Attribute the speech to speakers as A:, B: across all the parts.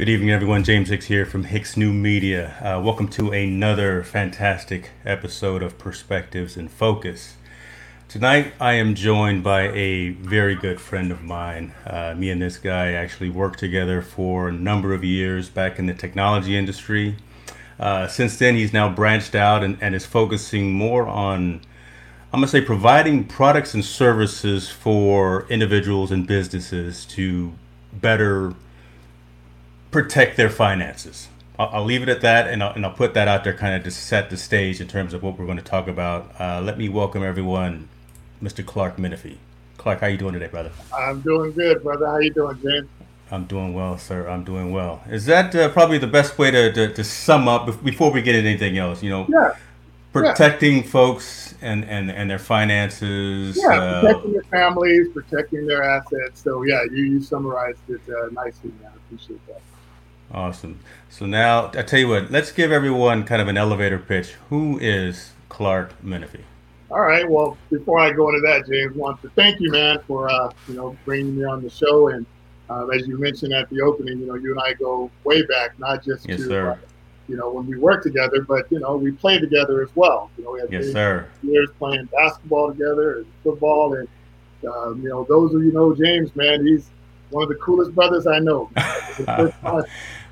A: Good evening, everyone. James Hicks here from Hicks New Media. Uh, welcome to another fantastic episode of Perspectives in Focus. Tonight, I am joined by a very good friend of mine. Uh, me and this guy actually worked together for a number of years back in the technology industry. Uh, since then, he's now branched out and, and is focusing more on, I'm going to say, providing products and services for individuals and businesses to better protect their finances. I'll, I'll leave it at that, and I'll, and I'll put that out there kind of to set the stage in terms of what we're going to talk about. Uh, let me welcome everyone, Mr. Clark Menefee. Clark, how you doing today, brother?
B: I'm doing good, brother. How you doing, James?
A: I'm doing well, sir. I'm doing well. Is that uh, probably the best way to, to, to, sum up before we get into anything else? You know,
B: yeah.
A: protecting yeah. folks and, and, and their finances.
B: Yeah, uh, protecting their families, protecting their assets. So, yeah, you, you summarized it uh, nicely, man. I appreciate that.
A: Awesome. So now I tell you what, let's give everyone kind of an elevator pitch. Who is Clark Menefee?
B: All right. Well, before I go into that, James, I want to thank you, man, for uh, you know bringing me on the show. And uh, as you mentioned at the opening, you know, you and I go way back, not just
A: yes,
B: to
A: sir.
B: Uh, you know when we work together, but you know we play together as well. You know, we
A: had yes, sir.
B: years playing basketball together and football, and um, you know those of you know James, man, he's one of the coolest brothers I know.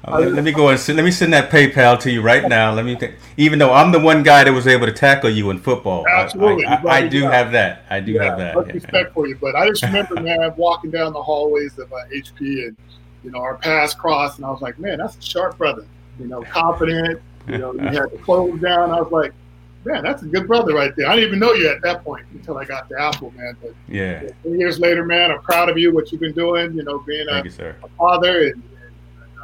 A: Uh, let, let, me go and send, let me send that PayPal to you right now. Let me, even though I'm the one guy that was able to tackle you in football,
B: absolutely,
A: I, I, I do have that. I do yeah, have that.
B: Much respect for you, but I just remember, man, walking down the hallways of uh, HP and you know our paths crossed, and I was like, man, that's a sharp brother. You know, confident. You know, you had the clothes down. I was like, man, that's a good brother right there. I didn't even know you at that point until I got to Apple, man. But
A: yeah,
B: years later, man, I'm proud of you, what you've been doing. You know, being a,
A: you,
B: a father and,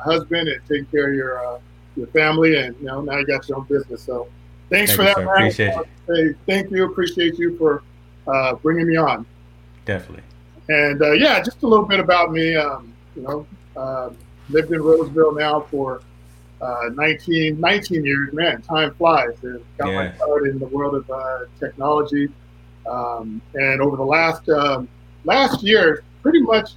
B: husband and taking care of your uh, your family, and you know now you got your own business. So thanks
A: thank
B: for that,
A: sir.
B: man.
A: Appreciate it.
B: Thank you, appreciate you for uh, bringing me on.
A: Definitely.
B: And uh, yeah, just a little bit about me. Um, you know, uh, lived in Roseville now for uh, 19, 19 years. Man, time flies. And got
A: yeah.
B: my start in the world of uh, technology. Um, and over the last um, last year, pretty much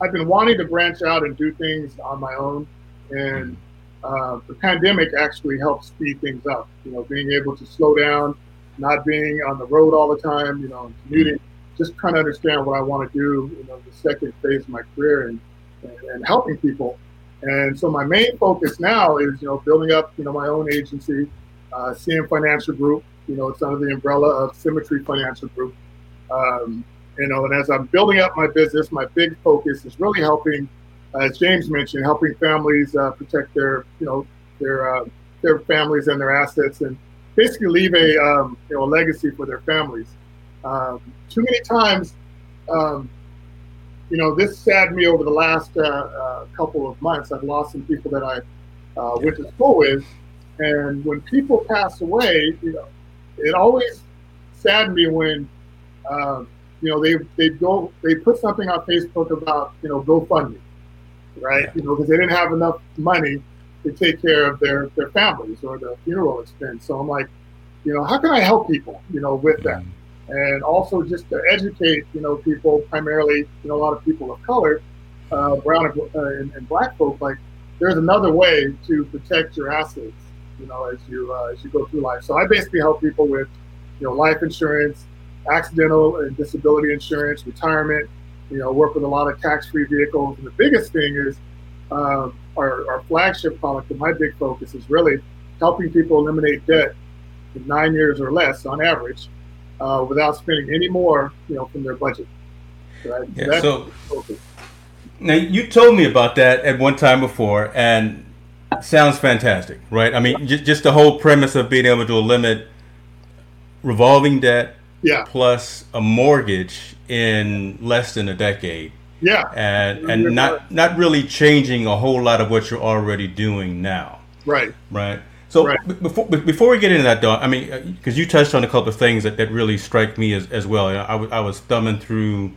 B: I've been wanting to branch out and do things on my own, and uh, the pandemic actually helped speed things up. You know, being able to slow down, not being on the road all the time. You know, commuting, just trying to understand what I want to do. You know, the second phase of my career and, and, and helping people. And so my main focus now is you know building up you know my own agency, uh, CM Financial Group. You know, it's under the umbrella of Symmetry Financial Group. Um, you know, and as I'm building up my business, my big focus is really helping, as James mentioned, helping families uh, protect their, you know, their uh, their families and their assets, and basically leave a um, you know a legacy for their families. Um, too many times, um, you know, this saddened me over the last uh, uh couple of months. I've lost some people that I uh, went to school with, and when people pass away, you know, it always saddened me when um, you know, they they go they put something on Facebook about you know GoFundMe, right? You know, because they didn't have enough money to take care of their their families or the funeral expense. So I'm like, you know, how can I help people, you know, with that? Mm-hmm. And also just to educate, you know, people primarily, you know, a lot of people of color, uh, brown and, uh, and, and, black folk, like there's another way to protect your assets, you know, as you uh, as you go through life. So I basically help people with, you know, life insurance, accidental and disability insurance, retirement. You know, work with a lot of tax-free vehicles. And the biggest thing is um, our, our flagship product, and my big focus is really helping people eliminate debt in nine years or less on average, uh, without spending any more, you know, from their budget.
A: Right? Yeah, so, now you told me about that at one time before, and sounds fantastic, right? I mean, just, just the whole premise of being able to limit revolving debt
B: yeah.
A: plus a mortgage in less than a decade.
B: Yeah.
A: And and not not really changing a whole lot of what you're already doing now.
B: Right.
A: Right. So
B: right.
A: B- before before we get into that, though, I mean, because uh, you touched on a couple of things that, that really strike me as, as well. I, w- I was thumbing through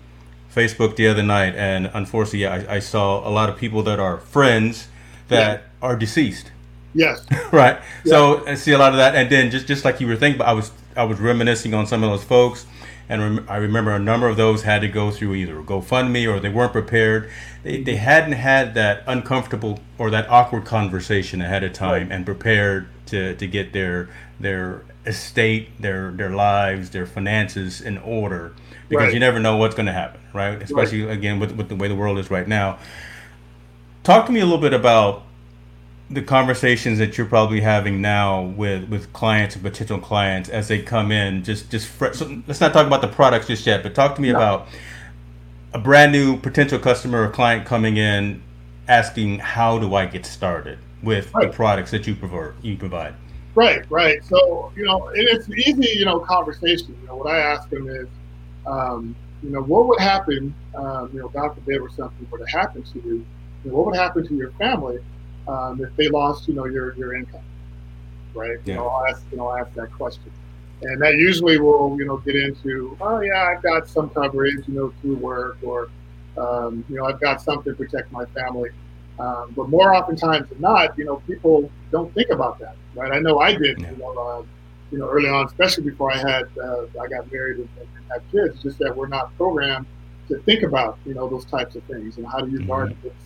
A: Facebook the other night, and unfortunately, I, I saw a lot of people that are friends that yeah. are deceased.
B: Yes.
A: right. Yeah. So I see a lot of that, and then just just like you were thinking, I was I was reminiscing on some of those folks, and rem- I remember a number of those had to go through either GoFundMe or they weren't prepared. They, they mm-hmm. hadn't had that uncomfortable or that awkward conversation ahead of time right. and prepared to, to get their their estate, their their lives, their finances in order because right. you never know what's going to happen, right? Especially right. again with with the way the world is right now. Talk to me a little bit about the conversations that you're probably having now with with clients and potential clients as they come in just just so let's not talk about the products just yet but talk to me no. about a brand new potential customer or client coming in asking how do I get started with right. the products that you provide you provide
B: right right so you know and it's easy you know conversation you know what I ask them is um, you know what would happen um, you know God forbid or something were to happen to you, you know, what would happen to your family um, if they lost, you know, your your income, right? Yeah. You know, I'll ask, you know, I'll ask that question, and that usually will, you know, get into, oh yeah, I've got some coverage, you know, through work, or um, you know, I've got something to protect my family. Um, but more oftentimes than not, you know, people don't think about that, right? I know I did, yeah. you know, uh, you know, early on, especially before I had, uh, I got married and, and had kids. Just that we're not programmed to think about, you know, those types of things and how do you guard mm-hmm. against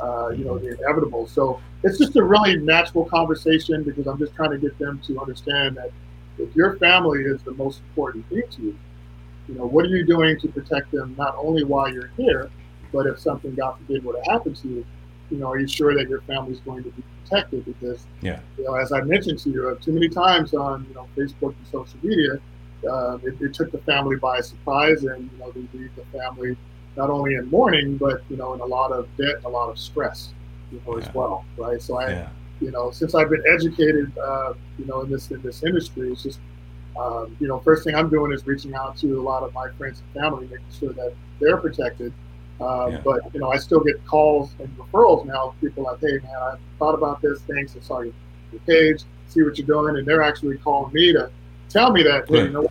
B: uh, you know, the inevitable. So it's just a really natural conversation because I'm just trying to get them to understand that if your family is the most important thing to you, you know, what are you doing to protect them not only while you're here, but if something, God forbid, were to happen to you, you know, are you sure that your family is going to be protected? Because, yeah. you know, as I mentioned to you, uh, too many times on, you know, Facebook and social media, uh, it, it, took the family by surprise, and you know, they leave the family not only in mourning, but you know, in a lot of debt, a lot of stress, you know, yeah. as well, right? So I, yeah. you know, since I've been educated, uh, you know, in this in this industry, it's just, um, you know, first thing I'm doing is reaching out to a lot of my friends and family, making sure that they're protected. Uh, yeah. But you know, I still get calls and referrals now. People like, hey man, I thought about this. Thanks. I saw your, your page. See what you're doing, and they're actually calling me to tell me that, hey, you know,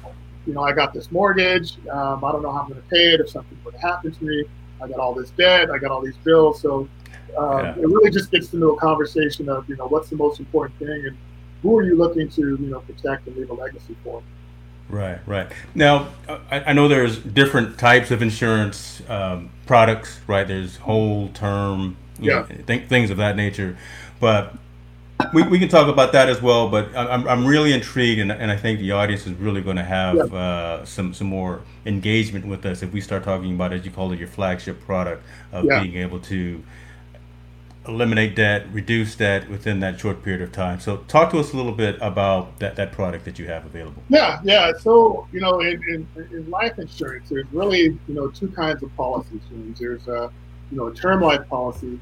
B: you know, I got this mortgage. Um, I don't know how I'm going to pay it if something were to happen to me. I got all this debt. I got all these bills. So um, yeah. it really just gets into a conversation of, you know, what's the most important thing and who are you looking to, you know, protect and leave a legacy for?
A: Right, right. Now, I, I know there's different types of insurance um, products, right? There's whole term, yeah. Know, th- things of that nature. But we, we can talk about that as well, but I'm, I'm really intrigued, and, and I think the audience is really going to have yeah. uh, some some more engagement with us if we start talking about, as you call it, your flagship product of yeah. being able to eliminate debt, reduce debt within that short period of time. So, talk to us a little bit about that, that product that you have available.
B: Yeah, yeah. So, you know, in, in, in life insurance, there's really you know two kinds of policies. There's a you know a term life policy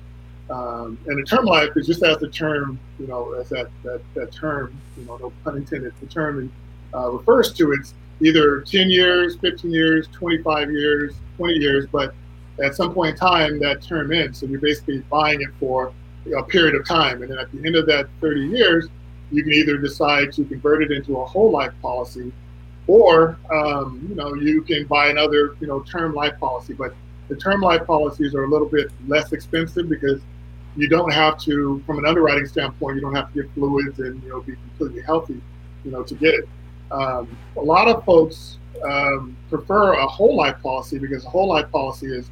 B: um, and the term life is just as the term, you know, as that, that, that term, you know, no pun intended, the term uh, refers to, it's either 10 years, 15 years, 25 years, 20 years, but at some point in time, that term ends. So you're basically buying it for a period of time. And then at the end of that 30 years, you can either decide to convert it into a whole life policy or, um, you know, you can buy another, you know, term life policy. But the term life policies are a little bit less expensive because you don't have to, from an underwriting standpoint, you don't have to get fluids and you know be completely healthy, you know, to get it. Um, a lot of folks um, prefer a whole life policy because a whole life policy is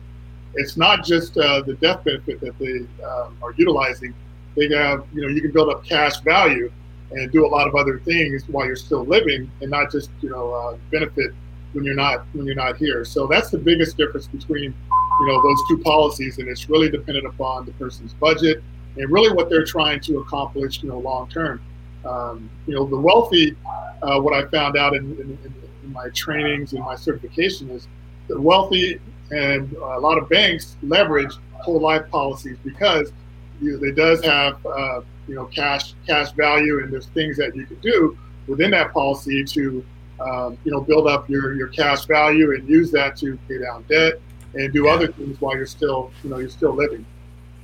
B: it's not just uh, the death benefit that they um, are utilizing. They have, you know, you can build up cash value and do a lot of other things while you're still living, and not just you know uh, benefit when you're not when you're not here. So that's the biggest difference between you know those two policies, and it's really dependent upon the person's budget and really what they're trying to accomplish, you know, long term. Um, you know, the wealthy, uh, what I found out in, in, in, my trainings and my certification is the wealthy and a lot of banks leverage whole life policies because you know, does have uh, you know cash cash value and there's things that you can do within that policy to um, you know build up your your cash value and use that to pay down debt and do yeah. other things while you're still, you know, you're still living.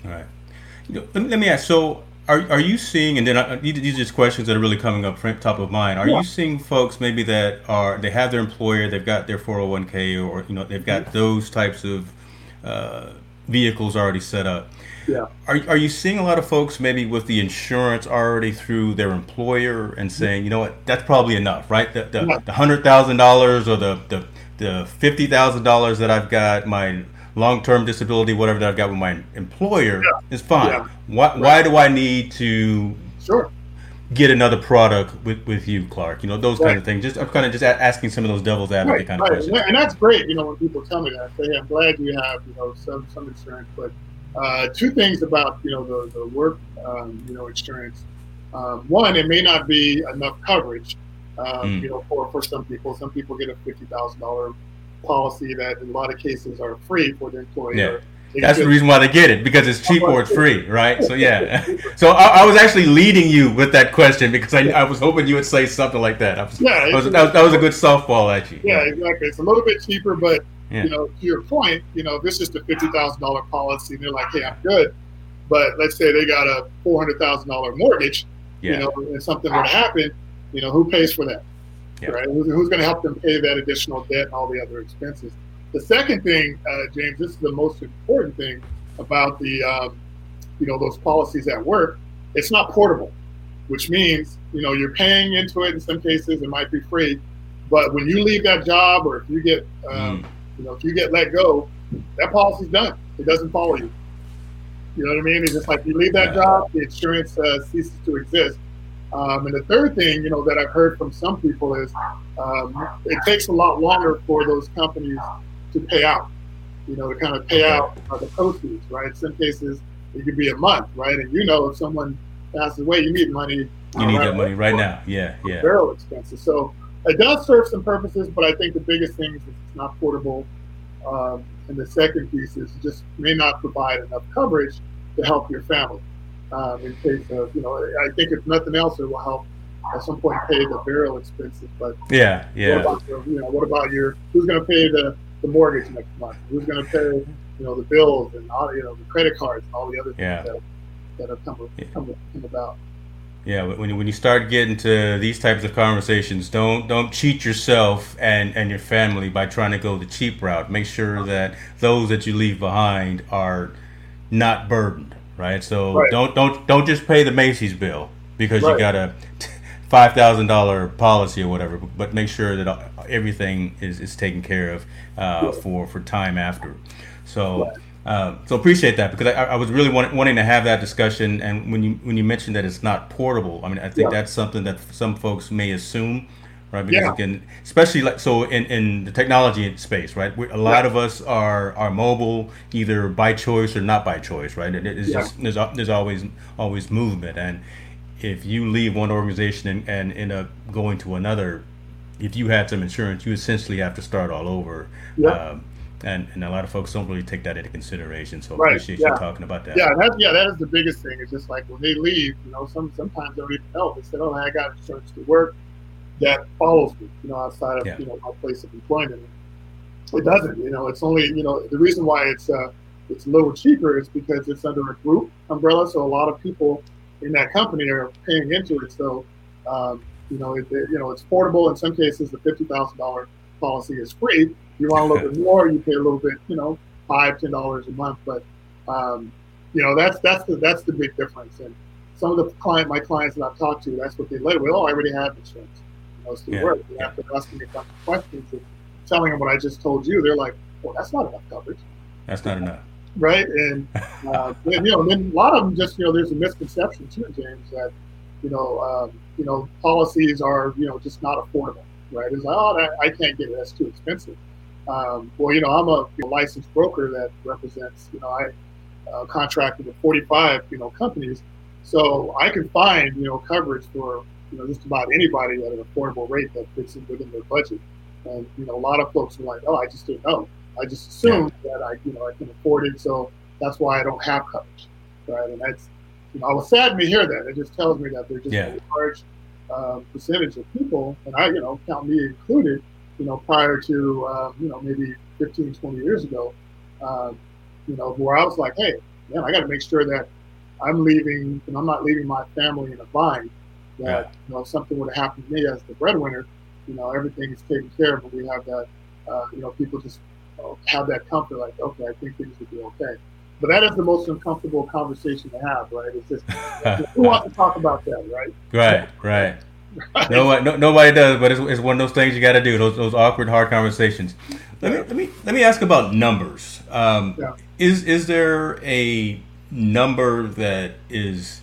A: All right. You know, let, me ask. So, are, are you seeing? And then I, these are just questions that are really coming up top of mind. Are yeah. you seeing folks maybe that are they have their employer, they've got their 401k, or you know, they've got those types of uh, vehicles already set up.
B: Yeah.
A: Are, are you seeing a lot of folks maybe with the insurance already through their employer and saying, you know what, that's probably enough, right? The, the, the hundred thousand dollars or the, the, the fifty thousand dollars that I've got, my long-term disability, whatever that I've got with my employer
B: Yeah.
A: is fine.
B: Yeah.
A: Why,
B: Right.
A: why do I need to
B: Sure.
A: get another product with, with you, Clark? You know, those kind of things. Just I'm kind of just a- asking some of those devil's advocate
B: Right,
A: kind of
B: right.
A: questions.
B: And that's great, you know, when people tell me that. Say, I'm glad you have, you know, some some insurance. But uh, two things about, you know, the, the work, um, you know, insurance. Um, one, it may not be enough coverage, um,
A: Mm.
B: you know, for, for some people. Some people get a fifty thousand dollar policy that in a lot of cases are free for the employer.
A: Yeah. That's the reason why they get it because it's cheap or it's free, right? So yeah. So I, I was actually leading you with that question because I, I was hoping you would say something like that. I was,
B: Yeah,
A: that, was, that, was, that was a good softball at you.
B: Yeah, exactly. It's a little bit cheaper, but
A: Yeah.
B: you know, to your point, you know, this is the fifty thousand dollar policy, and they're like, "Hey, I'm good," but let's say they got a four hundred thousand dollar mortgage,
A: yeah.
B: you know, and something were to happen, you know, who pays for that?
A: Yeah.
B: Right? Who's, who's going to help them pay that additional debt and all the other expenses? The second thing, uh, James, this is the most important thing about the, um, you know, those policies at work. It's not portable, which means you know you're paying into it. In some cases, it might be free, but when you leave that job or if you get, um,
A: Mm.
B: You know, if you get let go, that policy's done. It doesn't follow you. You know what I mean? It's just like you leave that job, the insurance uh, ceases to exist. Um, and the third thing, you know, that I've heard from some people is um, it takes a lot longer for those companies to pay out. You know, to kind of pay out uh, the proceeds, right? In some cases, it could be a month, right? And you know, if someone passes away, you need money.
A: You need
B: uh,
A: that money right now. Yeah, yeah.
B: Burial expenses. So it does serve some purposes, but I think the biggest thing is it's not portable. Um, and the second piece is it just may not provide enough coverage to help your family um, in case of, you know, I think if nothing else, it will help at some point pay the burial expenses. But
A: Yeah,
B: what
A: yeah.
B: about your, you know, what about your, who's going to pay the, the mortgage next month? Who's going to pay, you know, the bills and all, you know, the credit cards and all the other things
A: Yeah.
B: that, that have come,
A: Yeah.
B: come, come about.
A: Yeah, when you, when you start getting to these types of conversations, don't don't cheat yourself and, and your family by trying to go the cheap route. Make sure that those that you leave behind are not burdened, right? So
B: Right.
A: don't don't don't just pay the Macy's bill because you got a five thousand dollar policy or whatever, but make sure that everything is, is taken care of uh, for for time after. So. Uh, so appreciate that because I, I was really want, wanting to have that discussion, and when you when you mentioned that it's not portable, I mean I think
B: Yeah.
A: that's something that some folks may assume, right? Because
B: Yeah.
A: again, especially like so in, in the technology space, right? We, a lot
B: Yeah.
A: of us are are mobile either by choice or not by choice, right? It, it's just there's there's always always movement, and if you leave one organization and, and end up going to another, if you had some insurance, you essentially have to start all over.
B: Yeah.
A: Um, and, and a lot of folks don't really take that into consideration. So
B: Right,
A: appreciate
B: yeah.
A: you talking about that.
B: Yeah, that, yeah, that is the biggest thing. It's just like when they leave, you know, some sometimes they don't even know. They said, "Oh, I got insurance to work that follows me," you know, outside of
A: Yeah.
B: you know my place of employment. It doesn't, you know. It's only, you know, the reason why it's uh, it's a little cheaper is because it's under a group umbrella. So a lot of people in that company are paying into it. So, um, you know, it, it- you know, it's portable. In some cases, the fifty thousand dollar policy is free. You want a little bit more, you pay a little bit, you know, five, ten dollars a month. But um, you know, that's that's the that's the big difference. And some of the client, my clients that I've talked to, that's what they led with. Oh, I already have insurance. You know, it's the
A: Yeah.
B: work. And after asking me a bunch of questions and telling them what I just told you, they're like, "Well, that's not enough coverage."
A: That's not enough.
B: right? And uh, then, you know, then a lot of them just you know, there's a misconception too, James, that you know, um, you know, policies are you know just not affordable, right? It's like, oh, that, I can't get it; that's too expensive. Um, well, you know, I'm a you know, licensed broker that represents, you know, I uh, contracted with 45, you know, companies, so I can find you know coverage for you know just about anybody at an affordable rate that fits in within their budget. And you know, a lot of folks are like, oh, I just didn't know. I just assumed that I, you know, I can afford it, so that's why I don't have coverage, right? And that's, you know, I was sad to hear that. It just tells me that there's just
A: Yeah.
B: a large um, percentage of people, and I, you know, count me included, you know, prior to, um, you know, maybe 15, 20 years ago, um, you know, where I was like, hey, man, I got to make sure that I'm leaving, and I'm not leaving my family in a bind. That
A: Yeah.
B: you know, if something would have happened to me as the breadwinner, you know, everything is taken care of, and we have that, uh, you know, people just have that comfort, like, okay, I think things will be okay. but that is the most uncomfortable conversation to have, right? It's just who wants to talk about that, right?
A: Right, right. No, no, nobody does, but it's, it's one of those things you got to do. Those those awkward, hard conversations. Let me let me let me ask about numbers. Um, yeah. Is is there a number that is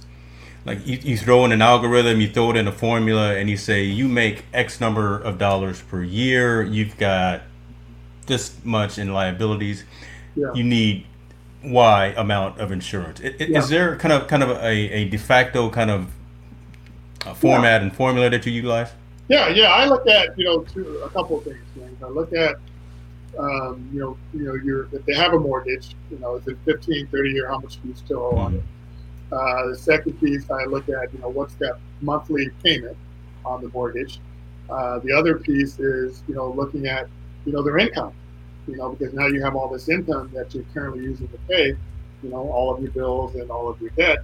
A: like you, you throw in an algorithm, you throw it in a formula, and you say you make X number of dollars per year. You've got this much in liabilities. Yeah. You need Y amount of insurance. It, it, yeah. Is there kind of kind of a, a de facto kind of format yeah. and formula that you utilize?
B: Yeah, yeah. I look at you know two, a couple of things. I look at um, you know you know your if they have a mortgage, you know, is it 15, 30 year, how much do you still owe on it? Uh, the second piece I look at, you know, what's that monthly payment on the mortgage? Uh, the other piece is, you know, looking at, you know, their income, you know, because now you have all this income that you're currently using to pay, you know, all of your bills and all of your debt.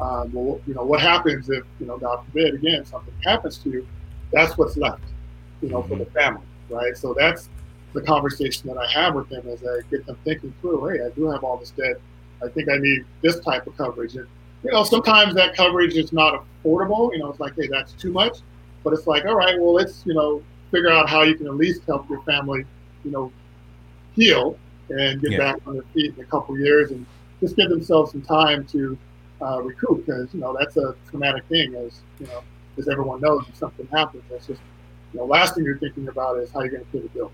B: Um, well, you know, what happens if, you know, God forbid, again, something happens to you? That's what's left, you know, for the mm-hmm. family, right? So that's the conversation that I have with them as I get them thinking through, hey, I do have all this debt. I think I need this type of coverage. And, you know, sometimes that coverage is not affordable. You know, it's like, hey, that's too much. But it's like, all right, well, let's, you know, figure out how you can at least help your family, you know, heal and get yeah. back on their feet in a couple years and just give themselves some time to uh, recoup because you know that's a traumatic thing, as you know, as everyone knows, if something happens, that's just you know, last thing you're thinking about is how you're going to pay the bills.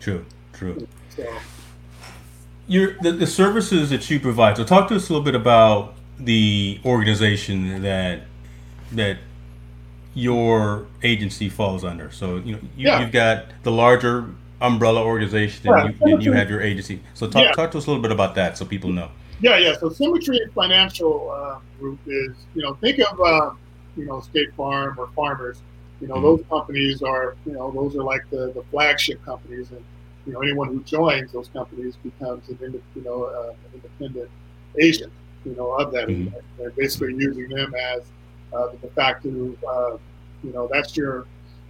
A: True, true. So, your the, the services that you provide. So, talk to us a little bit about the organization that that your agency falls under. So, you know, you, have got the larger umbrella organization, and you, you, have your agency. So, talk yeah. talk to us a little bit about that, so people know.
B: Yeah, yeah. So Symmetry and Financial uh, Group is, you know, think of, uh, you know, State Farm or Farmers. You know, mm-hmm. those companies are, you know, those are like the, the flagship companies, and you know, anyone who joins those companies becomes an, you know, uh, an independent agent, you know, of that. Mm-hmm. They're basically using them as uh, the de facto, uh, you know, that's your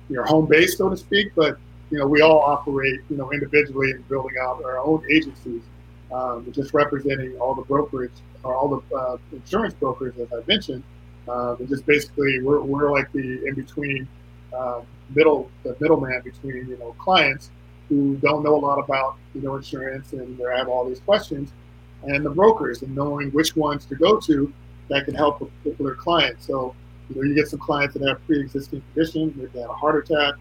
B: your home base, so to speak. But you know, we all operate, you know, individually and building out our own agencies um, just representing all the brokerage or all the uh, insurance brokers, as I mentioned. Um, and just basically, we're, we're like the in between um, middle the middleman between you know clients who don't know a lot about you know insurance and they have all these questions, and the brokers and knowing which ones to go to that can help a particular client. So you know you get some clients that have pre-existing conditions, maybe they have a heart attack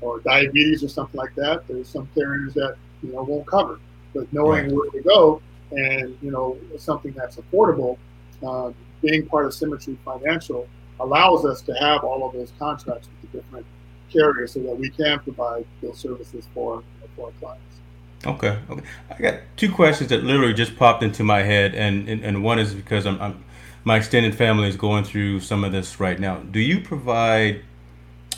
B: or diabetes or something like that. There's some carriers that you know won't cover but knowing right. where to go and you know something that's affordable, uh, being part of Symmetry Financial allows us to have all of those contracts with the different carriers so that we can provide those services for for our clients.
A: Okay, okay. I got two questions that literally just popped into my head, and and, and one is because I'm, I'm my extended family is going through some of this right now. Do you provide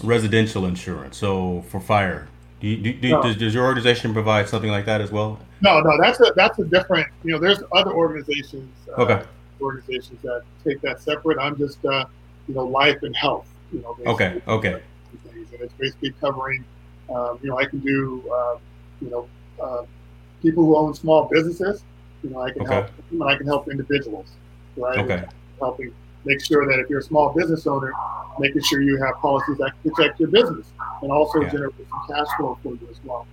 A: residential insurance? So for fire, do you, do, do, no. does, does, your organization provide something like that as well?
B: No, no, that's a that's a different. You know, there's other organizations. Uh,
A: okay.
B: Organizations that take that separate. I'm just, uh, you know, life and health. You know.
A: Okay. Okay.
B: And it's basically covering. Um, you know, I can do. Uh, you know, uh, people who own small businesses. You know, I can okay. help. And I can help individuals. Right.
A: Okay.
B: Helping make sure that if you're a small business owner, making sure you have policies that protect your business and also yeah. generate some cash flow for you as well.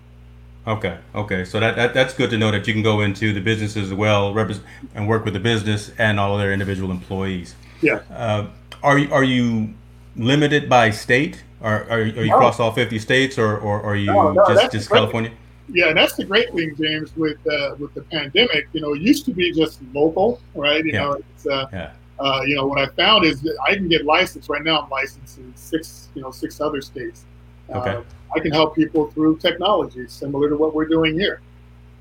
A: Okay, okay, so that, that that's good to know that you can go into the businesses as well, represent and work with the business and all of their individual employees.
B: Yeah.
A: Uh, are you are you limited by state? Are are, are you no. across all fifty states, or, or are you no, no, just just California?
B: Yeah, and that's the great thing, James, with uh, with the pandemic. You know, it used to be just local, right? You yeah. know, it's uh, yeah uh, you know, what I found is that I can get licensed right now. I'm licensed in six, you know, six other states.
A: Okay. Uh,
B: I can help people through technology similar to what we're doing here.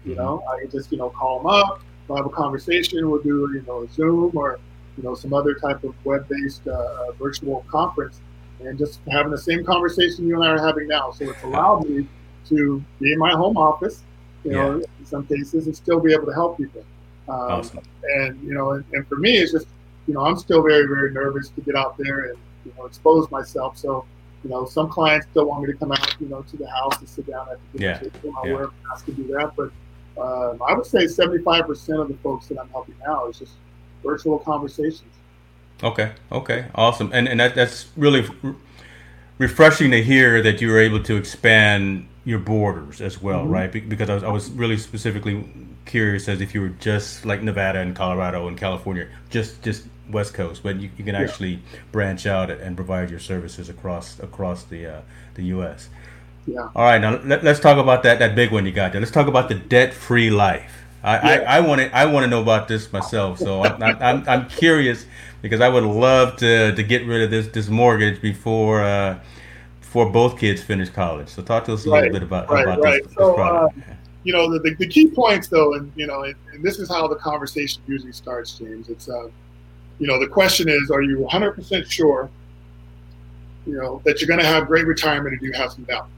B: You mm-hmm. know, I can just you know call them up, we'll have a conversation. We'll do you know a Zoom or you know some other type of web-based uh, uh, virtual conference, and just having the same conversation you and I are having now. So it's allowed me to be in my home office, you yeah. know, in some cases, and still be able to help people. Um, awesome. And you know, and, and for me, it's just you know, I'm still very, very nervous to get out there and, you know, expose myself. So, you know, some clients still want me to come out, you know, to the house and sit down at the dinner yeah. table. I'll yeah. wear a mask and do that. But, um, I would say 75% of the folks that I'm helping now is just virtual conversations.
A: Okay. Okay. Awesome. And and that, that's really refreshing to hear that you were able to expand your borders as well, mm-hmm. right? Because I was, I was really specifically curious as if you were just like Nevada and Colorado and California, just just West Coast, but you, you can actually yeah. branch out and provide your services across across the uh, the U.S.
B: Yeah.
A: All right, now let, us talk about that that big one you got there. Let's talk about the debt free life. I, yeah. I, want to I want to know about this myself, so I'm, I'm, I'm curious because I would love to to get rid of this this mortgage before uh, before both kids finish college. So talk to us a right. little bit about
B: right,
A: about
B: right.
A: this,
B: so, this Uh, you know the, the, the, key points though, and you know, and, and, this is how the conversation usually starts, James. It's uh, you know, the question is, are you 100% sure, you know, that you're going to have great retirement, or do you have some doubt?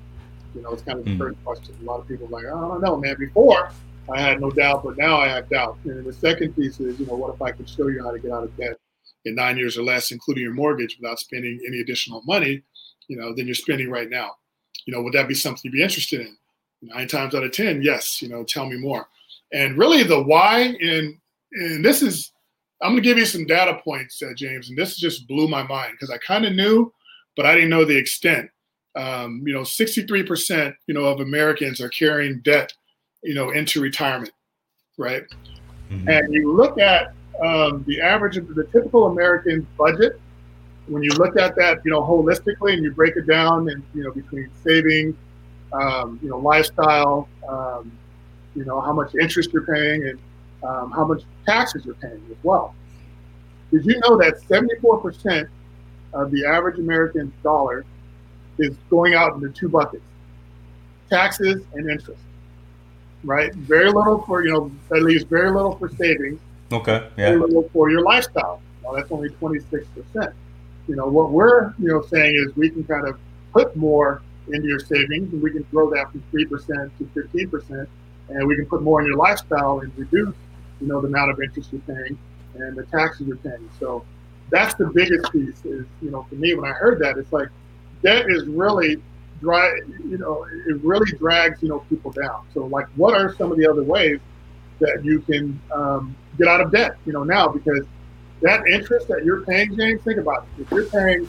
B: You know, it's kind of the mm. first question. A lot of people are like, oh, I don't know, man. Before I had no doubt, but now I have doubt. And the second piece is, you know, what if I could show you how to get out of debt in nine years or less, including your mortgage, without spending any additional money, you know, than you're spending right now? You know, would that be something you'd be interested in? Nine times out of ten, yes. You know, tell me more. And really, the why, and and this is, I'm going to give you some data points, uh, James, and this just blew my mind because I kind of knew, but I didn't know the extent um, you know, 63%, you know, of Americans are carrying debt, you know, into retirement, right? Mm-hmm. And you look at um, the average of the typical American budget, when you look at that, you know, holistically and you break it down and, you know, between saving, um, you know, lifestyle, um, you know, how much interest you're paying and um, how much taxes you're paying as well. Did you know that 74% of the average American dollar is going out into two buckets taxes and interest right? Very little for you know at least very little for savings
A: okay yeah.
B: very little for your lifestyle. Well, that's only 26 percent. You know what we're you know saying is we can kind of put more into your savings and we can grow that from 3% to 15% and we can put more in your lifestyle and reduce you know the amount of interest you're paying and the taxes you're paying. So that's the biggest piece is you know for me when i heard that it's like debt is really dry you know it really drags you know people down. So like what are some of the other ways that you can um, get out of debt you know now? Because that interest that you're paying james think about it. If you're paying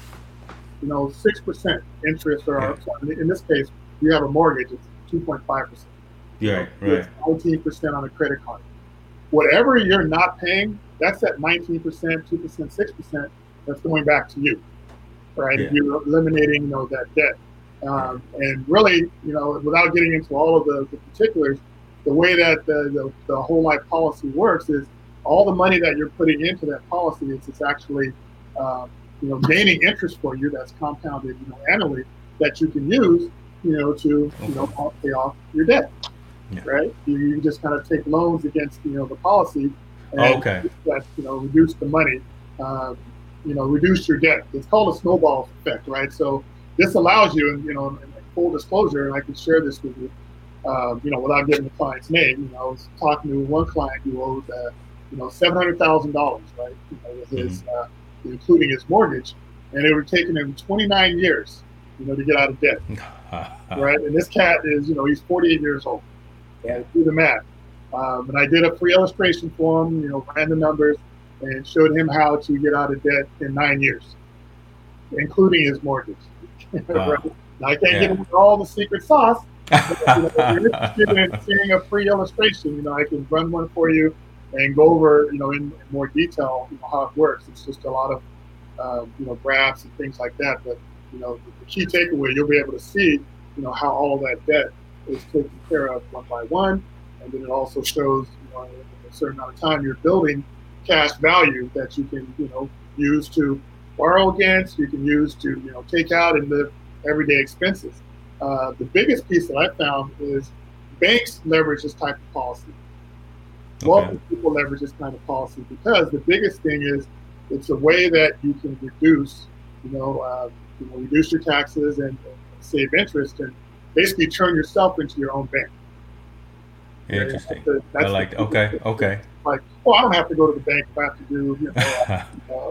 B: you know 6% interest or in this case you have a mortgage it's 2.5%
A: yeah right
B: 19% on a credit card whatever you're not paying that's at 19% 2% 6% that's going back to you right? Yeah. You're eliminating, you know, that debt. Um, and really, you know, without getting into all of the, the particulars, the way that the, the, the, whole life policy works is all the money that you're putting into that policy is it's actually, uh, you know, gaining interest for you that's compounded, you know, annually that you can use, you know, to, you know, pay off your debt, yeah. right? You, you just kind of take loans against, you know, the policy
A: and okay.
B: that, you know, reduce the money um, you know, reduce your debt. It's called a snowball effect, right? So this allows you, and you know, in full disclosure, and I can share this with you, um, you know, without giving the client's name. You know, I was talking to one client who owed, uh, you know, seven hundred thousand dollars, right, you know, with his, mm-hmm. Including his mortgage, and it would take him twenty nine years, you know, to get out of debt, right? And this cat is, you know, he's forty eight years old. Yeah, do the math. Um, and I did a free illustration for him, you know, ran the numbers and showed him how to get out of debt in nine years, including his mortgage. Wow. now, I can't yeah. get into all the secret sauce. But, you know, if you're interested in seeing a free illustration, you know, I can run one for you and go over, you know, in, more detail you know, how it works. It's just a lot of, um, you know, graphs and things like that. But you know, the, the key takeaway, you'll be able to see, you know, how all that debt is taken care of one by one, and then it also shows, you know, in a certain amount of time you're building cash value that you can, you know, use to borrow against, you can use to, you know, take out and live everyday expenses. Uh, the biggest piece that I found is banks leverage this type of policy. Okay. Wealthy people leverage this kind of policy because the biggest thing is it's a way that you can reduce, you know, uh, you know reduce your taxes and, and save interest and basically turn yourself into your own bank.
A: Interesting. That's that's I like. Okay. Okay
B: like, oh, I don't have to go to the bank if I have to do, you know, uh,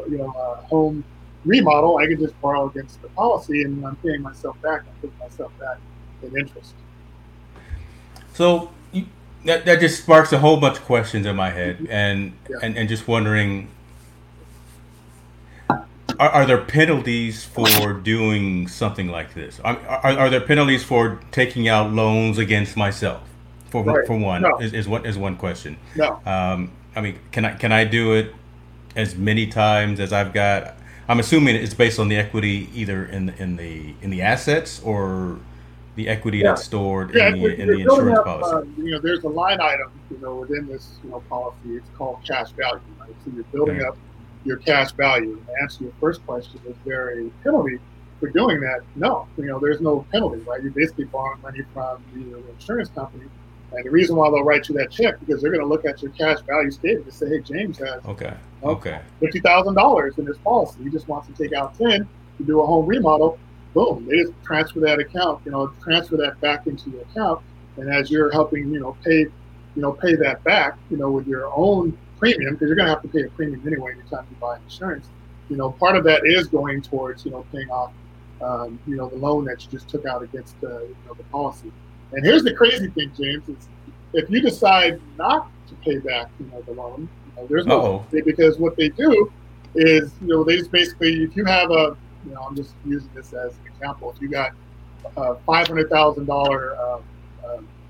B: you know, a home remodel. I can just borrow against the policy, and I'm paying myself back. I'm put myself back in interest.
A: So, that, that just sparks a whole bunch of questions in my head, and
B: Yeah.
A: and, and just wondering. Are, are there penalties for doing something like this? Are, are, are there penalties for taking out loans against myself? For,
B: Right.
A: for one
B: No.
A: is, is one is one question.
B: No.
A: Um, I mean, can I can I do it as many times as I've got? I'm assuming it's based on the equity either in the, in the in the assets or the equity
B: Yeah.
A: that's stored
B: Yeah,
A: in the in the insurance
B: up,
A: policy.
B: um, you know, there's a line item, you know, within this, you know, policy. It's called cash value, right? So you're building up your cash value. And to answer your first question, is there a penalty for doing that? No, you know, there's no penalty, right? You're basically borrowing money from the insurance company. And the reason why they'll write you that check because they're going to look at your cash value statement and say, "Hey, James has
A: Okay. Okay.
B: fifty thousand dollars in his policy. He just wants to take out ten to do a home remodel. Boom, they just transfer that account, you know, transfer that back into your account. And as you're helping, you know, pay, you know, pay that back, you know, with your own premium, because you're gonna have to pay a premium anyway anytime you buy insurance. You know, part of that is going towards, you know, paying off, um, you know, the loan that you just took out against, uh, you know, the policy. And here's the crazy thing, James, is if you decide not to pay back, you know, the loan, you know, there's no
A: Uh-oh.
B: because what they do is, you know, they just basically, if you have a, you know, I'm just using this as an example. If you got a five hundred thousand dollar um,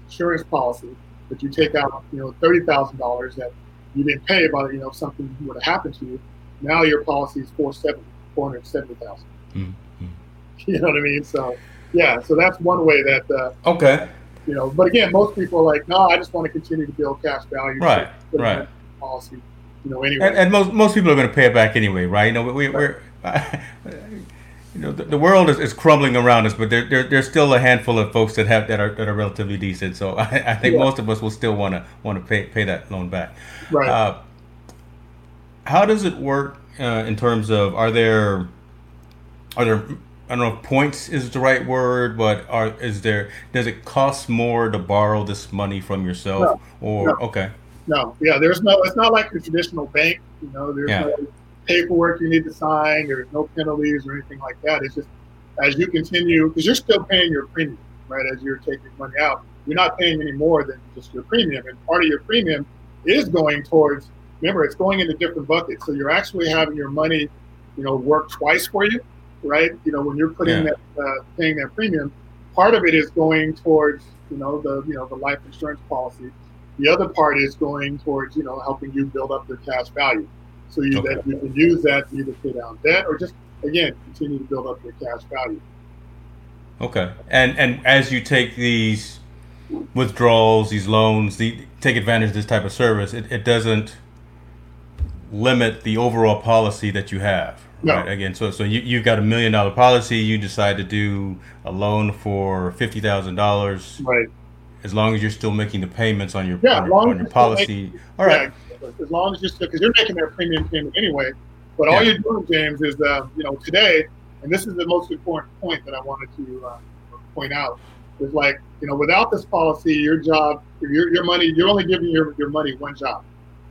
B: insurance policy, but you take out, you know, thirty thousand dollars that you didn't pay, but you know, if something would have happened to you, now your policy is four seventy, four hundred seventy thousand.
A: Mhm.
B: You know what I mean? So, yeah, so that's one way that. Uh,
A: Okay.
B: you know, but again, most people are like, no, I just want to continue to build cash value.
A: Right,
B: So, put it in
A: right.
B: Policy, you know, anyway.
A: And, and most most people are going to pay it back anyway, right? You know, we, we're, you know, the, the world is, is crumbling around us, but there, there there's still a handful of folks that have that are that are relatively decent. So I, I think
B: Yeah.
A: most of us will still want to want to pay pay that loan back.
B: right.
A: Uh, how does it work uh, in terms of are there are there I don't know if points is the right word, but are is there does it cost more to borrow this money from yourself or
B: No.
A: okay
B: No, yeah, there's no. It's not like the traditional bank. You know, there's
A: Yeah.
B: no paperwork you need to sign. There's no penalties or anything like that. It's just as you continue, because you're still paying your premium, right? As you're taking money out, you're not paying any more than just your premium, and part of your premium is going towards. Remember, it's going into different buckets, so you're actually having your money, you know, work twice for you, right? You know, when you're putting
A: Yeah.
B: that, uh, paying that premium, part of it is going towards, you know, the you know the life insurance policy. The other part is going towards, you know, helping you build up your cash value. So you,
A: Okay.
B: that you can use that to either pay down debt or just, again, continue to build up your cash value.
A: Okay. And and as you take these withdrawals, these loans, the take advantage of this type of service, it, it doesn't limit the overall policy that you have.
B: No.
A: Right. Again, so so you you've got a million dollar policy, you decide to do a loan for fifty thousand dollars
B: Right.
A: as long as you're still making the payments on your
B: Yeah,
A: on on your policy. All right.
B: Yeah, as long as you're still, because you're making that premium payment anyway. But all you're doing, James, is, uh, you know, today, and this is the most important point that I wanted to uh, point out, is like, you know, without this policy, your job, your, your money, you're only giving your, your money one job,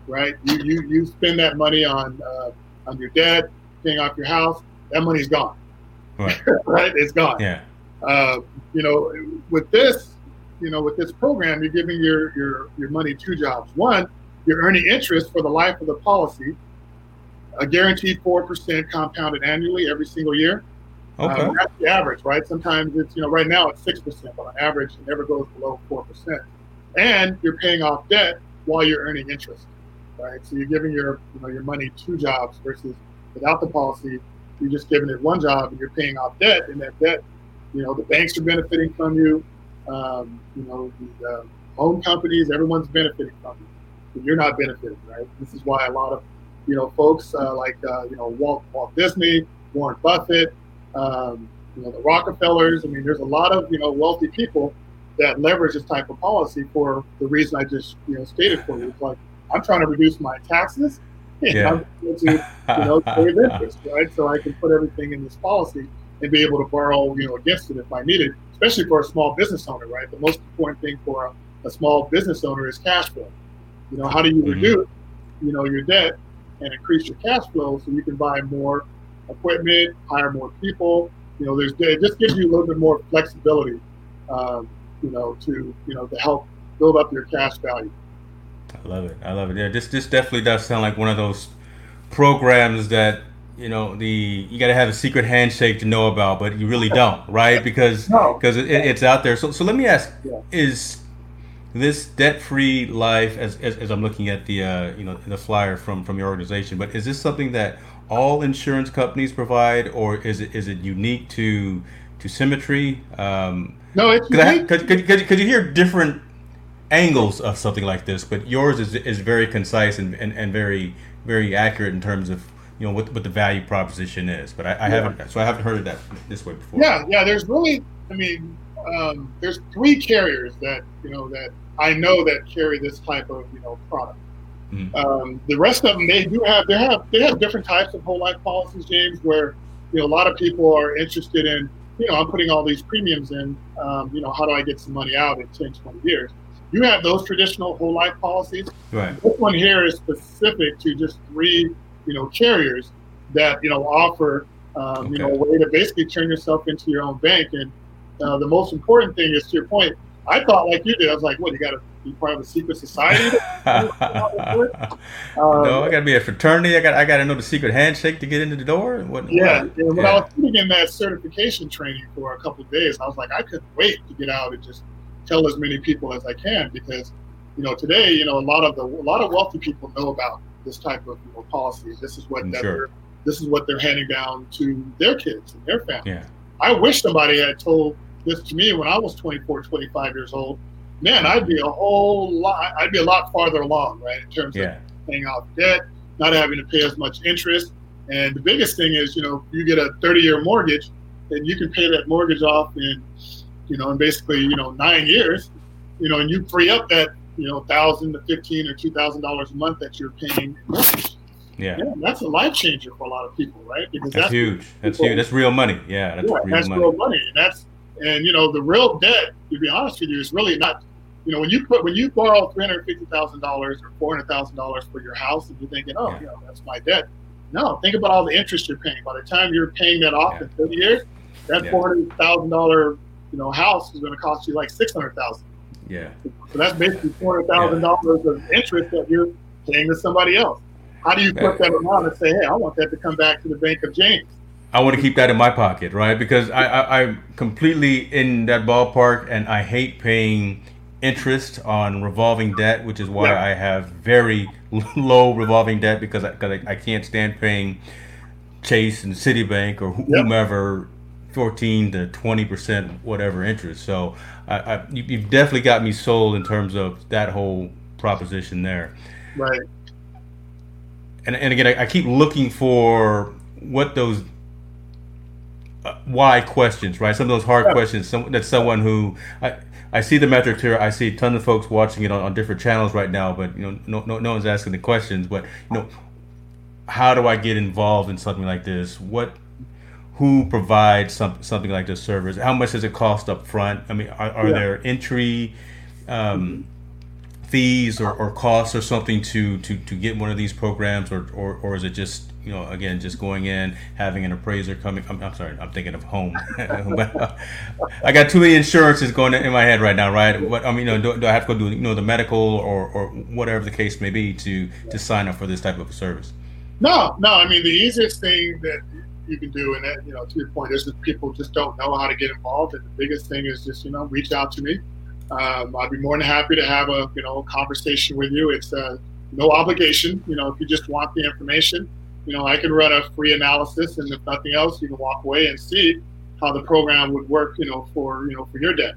B: right? You, you, you spend that money on, uh, on your debt, paying off your house, that money's gone,
A: Right.
B: right? It's gone.
A: Yeah.
B: Uh, you know, with this, you know, with this program, you're giving your your your money two jobs. One, you're earning interest for the life of the policy, a guaranteed four percent compounded annually every single year.
A: Okay.
B: Um, that's the average, right? Sometimes it's you know right now it's six percent, but on average it never goes below four percent. And you're paying off debt while you're earning interest, right? So you're giving your you know your money two jobs versus without the policy, you're just giving it one job and you're paying off debt, and that debt, you know, the banks are benefiting from you. Um, you know, the uh, loan companies, everyone's benefiting from you. You're not benefiting, right? This is why a lot of you know folks uh, like uh, you know Walt, Walt Disney, Warren Buffett, um, you know the Rockefellers. I mean, there's a lot of you know wealthy people that leverage this type of policy for the reason I just you know stated for you. It's like I'm trying to reduce my taxes. and
A: Yeah.
B: I'm going to you know save interest, right? So I can put everything in this policy and be able to borrow you know against it if I need it, especially for a small business owner, right? The most important thing for a, a small business owner is cash flow. You know, how do you
A: Mhm.
B: reduce you know your debt and increase your cash flow so you can buy more equipment, hire more people. You know, there's it just gives you a little bit more flexibility, um, you know, to you know to help build up your cash value.
A: I love it. I love it. Yeah, this this definitely does sound like one of those programs that you know the you got to have a secret handshake to know about, but you really don't, right? Because because no. it, it's out there. So so let me ask: yeah. Is this debt-free life, as, as, as I'm looking at the uh, you know the flyer from from your organization, but is this something that all insurance companies provide, or is it is it unique to to Symmetry? Um,
B: no, it's
A: because you hear different angles of something like this, but yours is is very concise and, and, and very very accurate in terms of you know what what the value proposition is. But I, I yeah. haven't so I haven't heard of that this way before.
B: Yeah, yeah. There's really, I mean, um, there's three carriers that you know that I know that carry this type of you know product. Mm-hmm. Um, the rest of them, they do have they have they have different types of whole life policies, James, where you know a lot of people are interested in you know I'm putting all these premiums in. Um, you know how do I get some money out in 10, 20 years? You have those traditional whole life policies.
A: Right.
B: This one here is specific to just three you know carriers that you know offer um, okay. you know a way to basically turn yourself into your own bank. And uh, the most important thing is to your point. I thought like you did. I was like, what? You got to be part of a secret society? um,
A: no, I got to be a fraternity. I got I got to know the secret handshake to get into the door.
B: What, yeah, what? when yeah. I was sitting in that certification training for a couple of days, I was like, I couldn't wait to get out and just tell as many people as I can because you know today you know a lot of the a lot of wealthy people know about this type of you know, policy. This is what mm, sure. this is what they're handing down to their kids and their family.
A: Yeah.
B: I wish somebody had told this to me when I was 24, 25 years old. Man, I'd be a whole lot. I'd be a lot farther along, right, in terms yeah. of paying off debt, not having to pay as much interest. And the biggest thing is, you know, you get a 30-year mortgage, and you can pay that mortgage off in, you know, in basically, you know, nine years. You know, and you free up that you know, thousand to fifteen or two thousand dollars a month that you're paying.
A: Yeah.
B: yeah. that's a life changer for a lot of people, right?
A: Because that's, that's huge. That's huge. That's real money. Yeah,
B: that's, yeah, real, that's money. real money. And that's and you know the real debt. To be honest with you, is really not. You know, when you put when you borrow three hundred fifty thousand dollars or four hundred thousand dollars for your house, and you're thinking, oh, yeah. you know, that's my debt. No, think about all the interest you're paying. By the time you're paying that off yeah. in thirty years, that four hundred thousand dollar you know house is going to cost you like six hundred thousand.
A: Yeah.
B: So that's basically four hundred thousand dollars of interest that you're paying to somebody else. How do you put that amount and say, hey, I want that to come back to the Bank of James?
A: I want to keep that in my pocket, right? Because I, I, I'm completely in that ballpark, and I hate paying interest on revolving debt, which is why yeah. I have very low revolving debt because I, cause I, I can't stand paying Chase and Citibank or whomever 14 to 20 percent whatever interest. So I, I, you've definitely got me sold in terms of that whole proposition there.
B: Right.
A: And and again, I, I keep looking for what those why questions, right? Some of those hard yeah. questions. Some, that's someone who I. I see the metrics here. I see tons of folks watching it on, on different channels right now, but you know, no, no, no one's asking the questions. But you know, how do I get involved in something like this? What who provides some, something like this service? How much does it cost up front? I mean, are, are yeah. there entry um, fees or, or, costs or something to, to, to get one of these programs, or, or, or is it just you know again just going in having an appraiser coming? I'm, I'm sorry, I'm thinking of home. I got too many insurances going in my head right now, right? What I mean, you know, do, do I have to go do you know the medical or, or whatever the case may be to to sign up for this type of service?
B: No, no. I mean, the easiest thing that you can do. And that, you know, to your point, is that people just don't know how to get involved. And the biggest thing is just, you know, reach out to me. Um, I'd be more than happy to have a, you know, conversation with you. It's uh, no obligation. You know, if you just want the information, you know, I can run a free analysis, and if nothing else, you can walk away and see how the program would work. You know, for you know for your debt.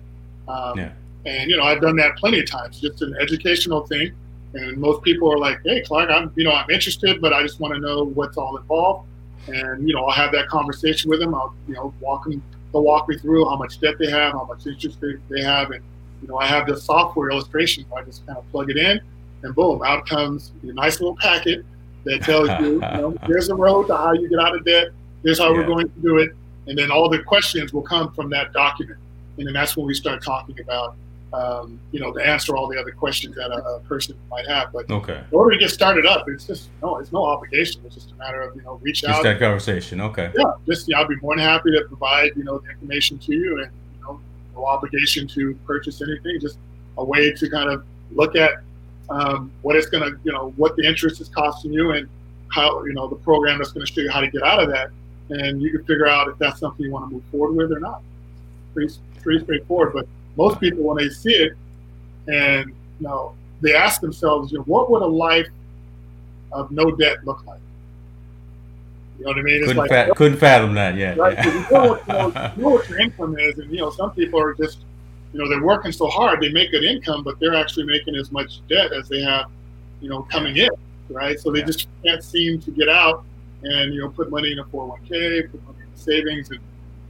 B: Um, yeah. And you know, I've done that plenty of times. Just an educational thing. And most people are like, "Hey, Clark, I'm you know I'm interested, but I just want to know what's all involved." and you know I'll have that conversation with them. I'll you know walk them, they'll walk me through how much debt they have, how much interest they, they have, and you know I have the software illustration. I just kind of plug it in, and boom, out comes a nice little packet that tells you, you know, here's the road to how you get out of debt. Here's how yeah. we're going to do it, and then all the questions will come from that document, and then that's when we start talking about um, you know, to answer all the other questions that a, a, person might have. But
A: okay.
B: in order to get started up, it's just no, it's no obligation. It's just a matter of you know, reach
A: just
B: out.
A: Just that conversation. Okay.
B: Yeah, just yeah, I'll be more than happy to provide you know the information to you, and you know, no obligation to purchase anything. Just a way to kind of look at um, what it's going to, you know, what the interest is costing you and how, you know, the program that's going to show you how to get out of that. And you can figure out if that's something you want to move forward with or not. Pretty, pretty straightforward. But most people, when they see it and, you know, they ask themselves, you know, what would a life of no debt look like? You know what I mean?
A: It's couldn't, like, fa- couldn't fathom that, yeah.
B: Right? yeah. You, know what, you, know, you know what your income is, and, you know, some people are just you know, they're working so hard, they make good income, but they're actually making as much debt as they have, you know, coming in, right? So they yeah. just can't seem to get out and, you know, put money in a 401k, put money in savings. And,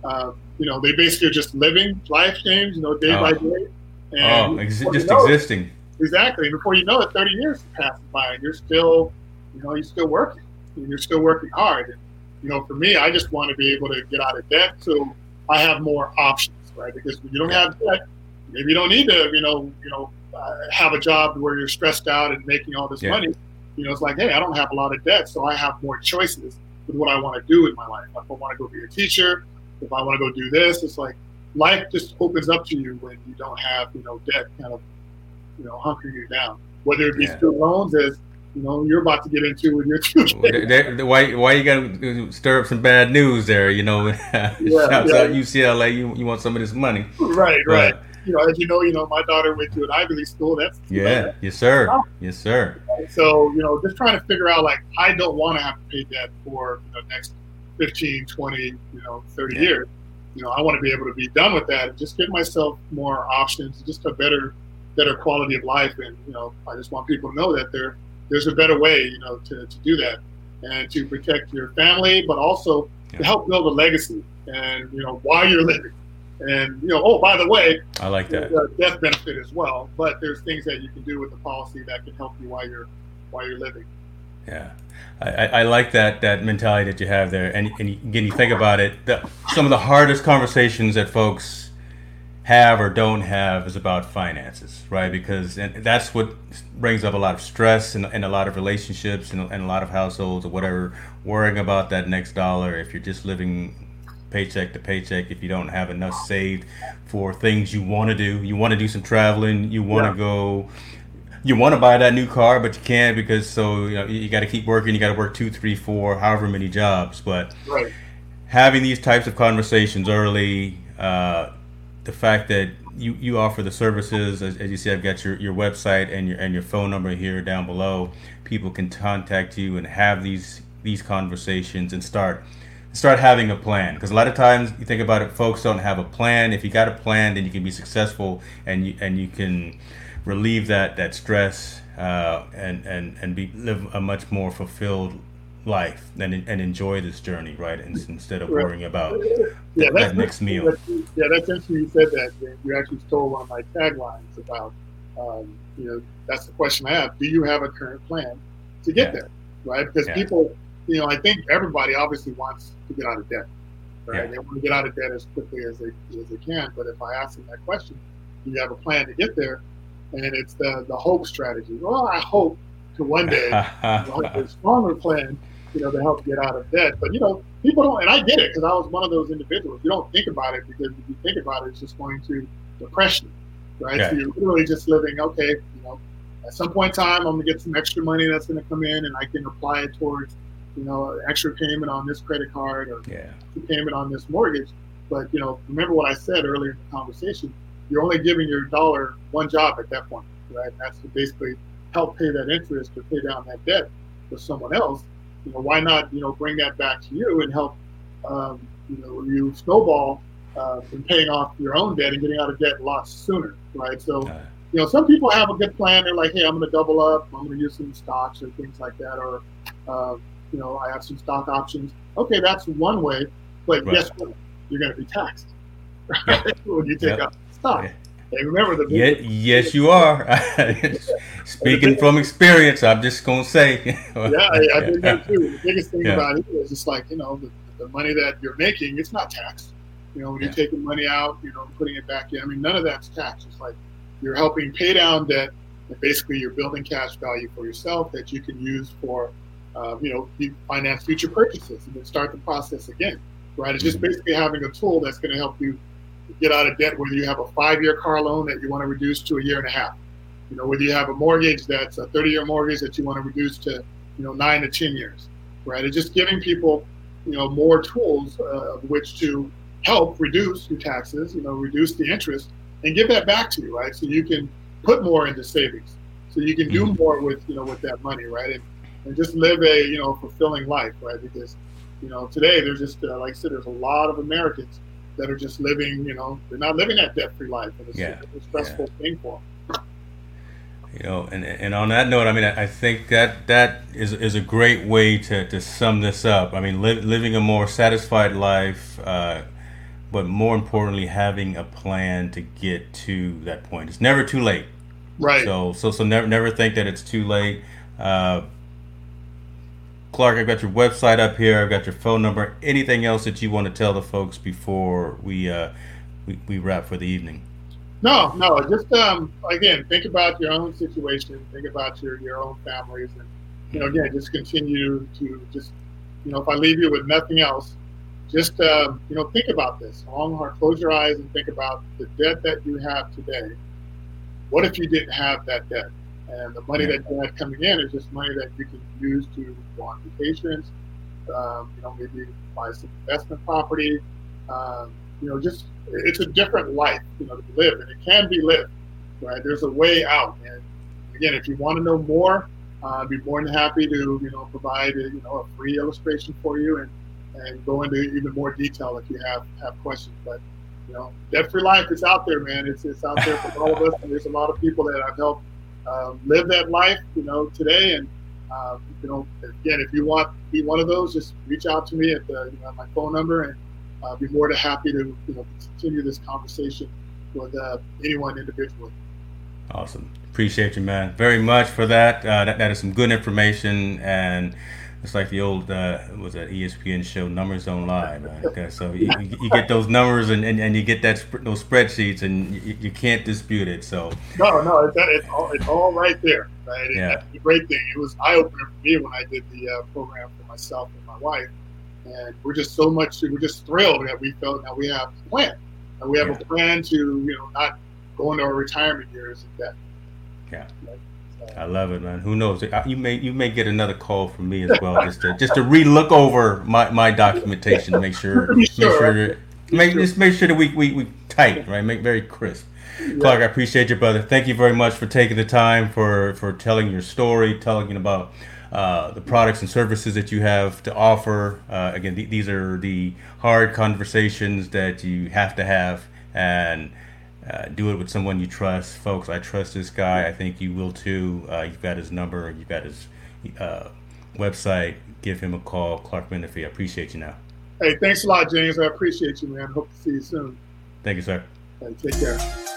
B: uh, you know, they basically are just living life, James, you know, day oh. by day.
A: And oh, ex- just existing. It,
B: exactly. Before you know it, 30 years pass by and you're still, you know, you're still working and you're still working hard. And, you know, for me, I just want to be able to get out of debt so I have more options right? Because you don't have debt, maybe you don't need to, you know, you know, uh, have a job where you're stressed out and making all this yeah. money. You know, it's like, hey, I don't have a lot of debt, so I have more choices with what I want to do in my life. If I want to go be a teacher, if I want to go do this, it's like life just opens up to you when you don't have, you know, debt kind of, you know, hunkering you down. Whether it be yeah. student loans, as you know you're about to get into with your two kids.
A: why why you gotta stir up some bad news there? You know, yeah, shouts yeah. out UCLA. You you want some of this money?
B: Right, but, right. You know, as you know, you know, my daughter went to an Ivy League school. That's
A: yeah, yes sir, oh. yes sir.
B: So you know, just trying to figure out like I don't want to have to pay debt for the next 15, 20, you know, 30 yeah. years. You know, I want to be able to be done with that and just give myself more options, just a better better quality of life. And you know, I just want people to know that they're there's a better way, you know, to, to do that and to protect your family, but also yeah. to help build a legacy and, you know, while you're living. And, you know, oh, by the way,
A: I like that
B: death benefit as well, but there's things that you can do with the policy that can help you while you're, while you're living.
A: Yeah. I, I like that that mentality that you have there, and, and again, you think about it. The, some of the hardest conversations that folks have or don't have is about finances, right? Because and that's what brings up a lot of stress in, in a lot of relationships and, and a lot of households or whatever, worrying about that next dollar. If you're just living paycheck to paycheck, if you don't have enough saved for things you want to do, you want to do some traveling, you want to yeah. go. You want to buy that new car, but you can't because so you know you got to keep working. You got to work two, three, four, however many jobs. But
B: right.
A: having these types of conversations early, uh, the fact that you, you offer the services as, as, you see I've got your, your website and your and your phone number here down below. People can contact you and have these these conversations and start start having a plan. Because a lot of times you think about it folks don't have a plan. If you got a plan then you can be successful and you and you can relieve that that stress uh, and and and be live a much more fulfilled life and, and enjoy this journey, right? And, instead of right. worrying about yeah, that, that next meal.
B: That's, yeah, that's interesting you said that. You actually stole one of my taglines about, um, you know, that's the question I have. Do you have a current plan to get yeah. there, right? Because yeah. people, you know, I think everybody obviously wants to get out of debt, right? They want to get out of debt as quickly as they, as they can. But if I ask them that question, do you have a plan to get there? And it's the, the hope strategy. Well, I hope to one day have a stronger plan you know, to help get out of debt. But you know, people don't, and I get it because I was one of those individuals. You don't think about it because if you think about it, it's just going to depress you, right? Okay. So you're literally just living. Okay, you know, at some point in time, I'm gonna get some extra money that's gonna come in, and I can apply it towards, you know, extra payment on this credit card or
A: yeah.
B: payment on this mortgage. But you know, remember what I said earlier in the conversation. You're only giving your dollar one job at that point, right? And that's to basically help pay that interest or pay down that debt for someone else you know, why not, you know, bring that back to you and help, um, you know, you snowball uh, in paying off your own debt and getting out of debt a lot sooner, right? So, you know, some people have a good plan. They're like, hey, I'm going to double up. I'm going to use some stocks or things like that, or, uh, you know, I have some stock options. Okay, that's one way, but right. guess what? You're going to be taxed right? when you take yep. out stock. Yeah. Hey, remember the
A: yeah, yes, you are. Speaking from experience, I'm just gonna say.
B: yeah, I, have been there too. The biggest thing yeah. about it is just like you know the, the, money that you're making, it's not taxed. You know, when you're taking money out, you know, putting it back in. I mean, none of that's taxed. It's like you're helping pay down debt, and basically you're building cash value for yourself that you can use for, um, you know, finance future purchases and then start the process again. Right? It's just mm-hmm. basically having a tool that's going to help you get out of debt, whether you have a five-year car loan that you want to reduce to a year and a half, you know, whether you have a mortgage that's a 30-year mortgage that you want to reduce to, you know, nine to 10 years, right? It's just giving people, you know, more tools uh, of which to help reduce your taxes, you know, reduce the interest, and give that back to you, right? So you can put more into savings, so you can do mm-hmm. more with, you know, with that money, right? And and just live a, you know, fulfilling life, right? Because, you know, today there's just, uh, like I said, there's a lot of Americans that are just living, you know, they're not living that debt-free life, and it's, yeah. a stressful yeah. thing for them.
A: You know, and, and on that note, I mean, I think that that is, is a great way to, to sum this up. I mean, li- living a more satisfied life, uh, but more importantly, having a plan to get to that point. It's never too late.
B: Right.
A: So, so, so never, never think that it's too late. Uh, Clark, I've got your website up here. I've got your phone number. Anything else that you want to tell the folks before we uh, we, we wrap for the evening?
B: No, no. Just um, again, think about your own situation. Think about your your own families, and you know, again, just continue to just you know, if I leave you with nothing else, just uh, you know, think about this. Long hard. Close your eyes and think about the debt that you have today. What if you didn't have that debt? And the money that you have coming in is just money that you can use to go on vacations, um, you know, maybe buy some investment property. Um, you know, just it's a different life, you know, to live, and it can be lived, right? There's a way out. And again, if you want to know more, uh, I'd be more than happy to, you know, provide, a, you know, a free illustration for you and, and go into even more detail if you have, have questions. But, you know, debt-free life is out there, man. It's, it's out there for all of us. And there's a lot of people that I've helped uh, live that life, you know, today. And uh, you know, again, if you want to be one of those, just reach out to me at the, you know, my phone number, and I'll be more than happy to you know continue this conversation with uh, anyone individually.
A: Awesome, appreciate you, man, very much for that. Uh, that that is some good information and it's like the old uh, was that ESPN show Numbers Don't Lie. Okay, so you, you, get those numbers and, and, and you get that sp- those spreadsheets and you, you, can't dispute it. So
B: no, no, it's, it's all it's all right there. Right, yeah. that's the great thing. It was eye opener for me when I did the uh, program for myself and my wife, and we're just so much we're just thrilled that we felt that we have a plan and we have yeah. a plan to you know not go into our retirement years in debt.
A: Yeah. Right? I love it, man. Who knows? You may you may get another call from me as well, just to just to relook over my, my documentation, make sure, make sure, make just make sure that we we, we tight, right? Make very crisp. Yeah. Clark, I appreciate you, brother. Thank you very much for taking the time for for telling your story, telling about uh, the products and services that you have to offer. Uh, again, th- these are the hard conversations that you have to have, and uh, do it with someone you trust, folks. I trust this guy. I think you will too. Uh, you've got his number. You've got his uh, website. Give him a call, Clark Menefee. I appreciate you now.
B: Hey, thanks a lot, James. I appreciate you, man. Hope to see you soon.
A: Thank you, sir.
B: Hey, take care.